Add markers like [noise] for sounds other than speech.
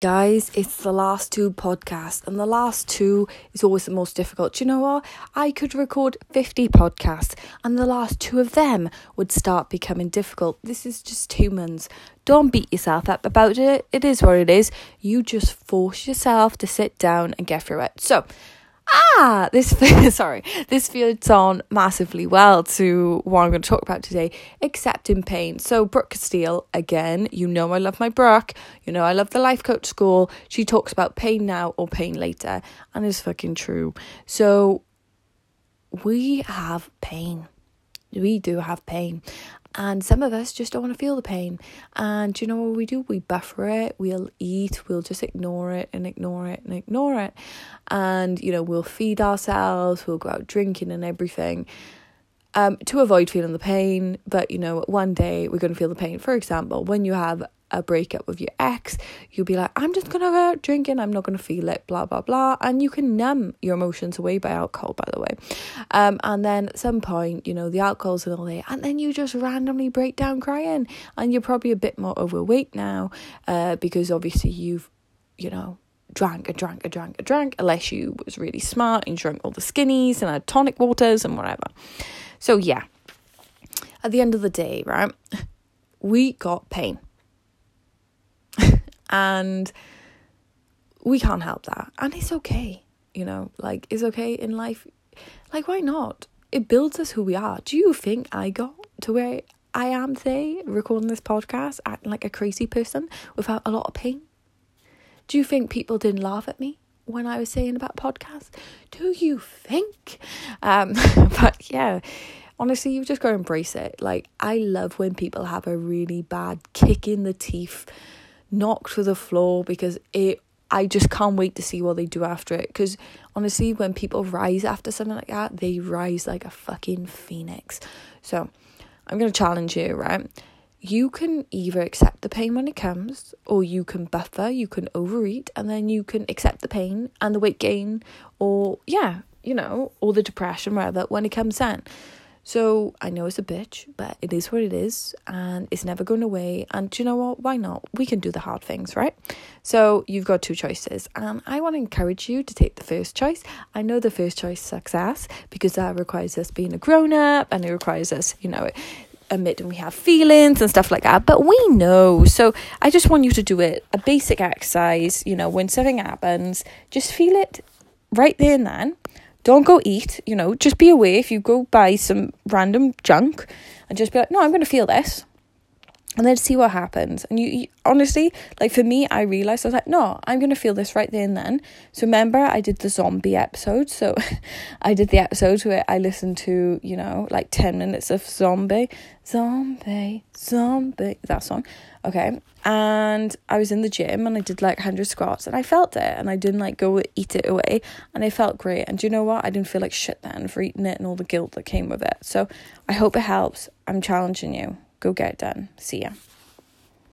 Guys, it's the last two podcasts, and the last two is always the most difficult. Do you know what? I could record 50 podcasts, and the last two of them would start becoming difficult. This is just humans. Don't beat yourself up about it. It is what it is. You just force yourself to sit down and get through it. So, ah, this [laughs] sorry, this fits on massively well to what I'm going to talk about today, accepting pain. So Brooke Castillo, again, you know I love my Brooke, you know I love the life coach school. She talks about pain now or pain later, and it's fucking true. So we have pain. We do have pain. And some of us just don't want to feel the pain. And you know what we do? We buffer it, we'll eat, we'll just ignore it and ignore it and ignore it. And, you know, we'll feed ourselves, we'll go out drinking and everything. Um, to avoid feeling the pain, but you know, one day we're going to feel the pain. For example, when you have a breakup with your ex, you'll be like, I'm just gonna go out drinking, I'm not gonna feel it, blah blah blah. And you can numb your emotions away by alcohol, by the way. Um, and then at some point, you know, the alcohol's in all there, and then you just randomly break down crying. And you're probably a bit more overweight now, uh, because obviously you've, you know, drank and drank and drank and drank, unless you was really smart and drank all the skinnies and had tonic waters and whatever. So yeah. At the end of the day, right, we got pain and we can't help that. And it's okay, you know, like, it's okay in life. Like, why not? It builds us who we are. Do you think I got to where I am today, recording this podcast, acting like a crazy person without a lot of pain? Do you think people didn't laugh at me when I was saying about podcasts? Do you think? Um, [laughs] but yeah, honestly, you've just got to embrace it. Like, I love when people have a really bad kick in the teeth knocked to the floor because it I just can't wait to see what they do after it. Because honestly, when people rise after something like that, they rise like a fucking phoenix. So I'm going to challenge you, right? You can either accept the pain when it comes, or you can buffer, you can overeat, and then you can accept the pain and the weight gain, or yeah, you know, or the depression, whatever, when it comes in. So I know it's a bitch, but it is what it is, and it's never going away. And you know what? Why not? We can do the hard things, right? So you've got two choices, and I want to encourage you to take the first choice. I know the first choice success because that requires us being a grown up, and it requires us, you know, admitting we have feelings and stuff like that. But we know. So I just want you to do it a basic exercise. You know, when something happens, just feel it right there and then don't go eat, you know, just be aware if you go buy some random junk and just be like, no, I'm going to feel this. And then see what happens. And you, you honestly, like for me, I realized I was like, no, I'm to feel this right there and then. So remember, I did the zombie episode. So [laughs] I did the episode where I listened to, you know, like 10 minutes of zombie, zombie, zombie, that song. Okay. And I was in the gym and I did like 100 squats and I felt it and I didn't like go eat it away and I felt great. And do you know what? I didn't feel like shit then for eating it and all the guilt that came with it. So I hope it helps. I'm challenging you. Go get it done. See ya.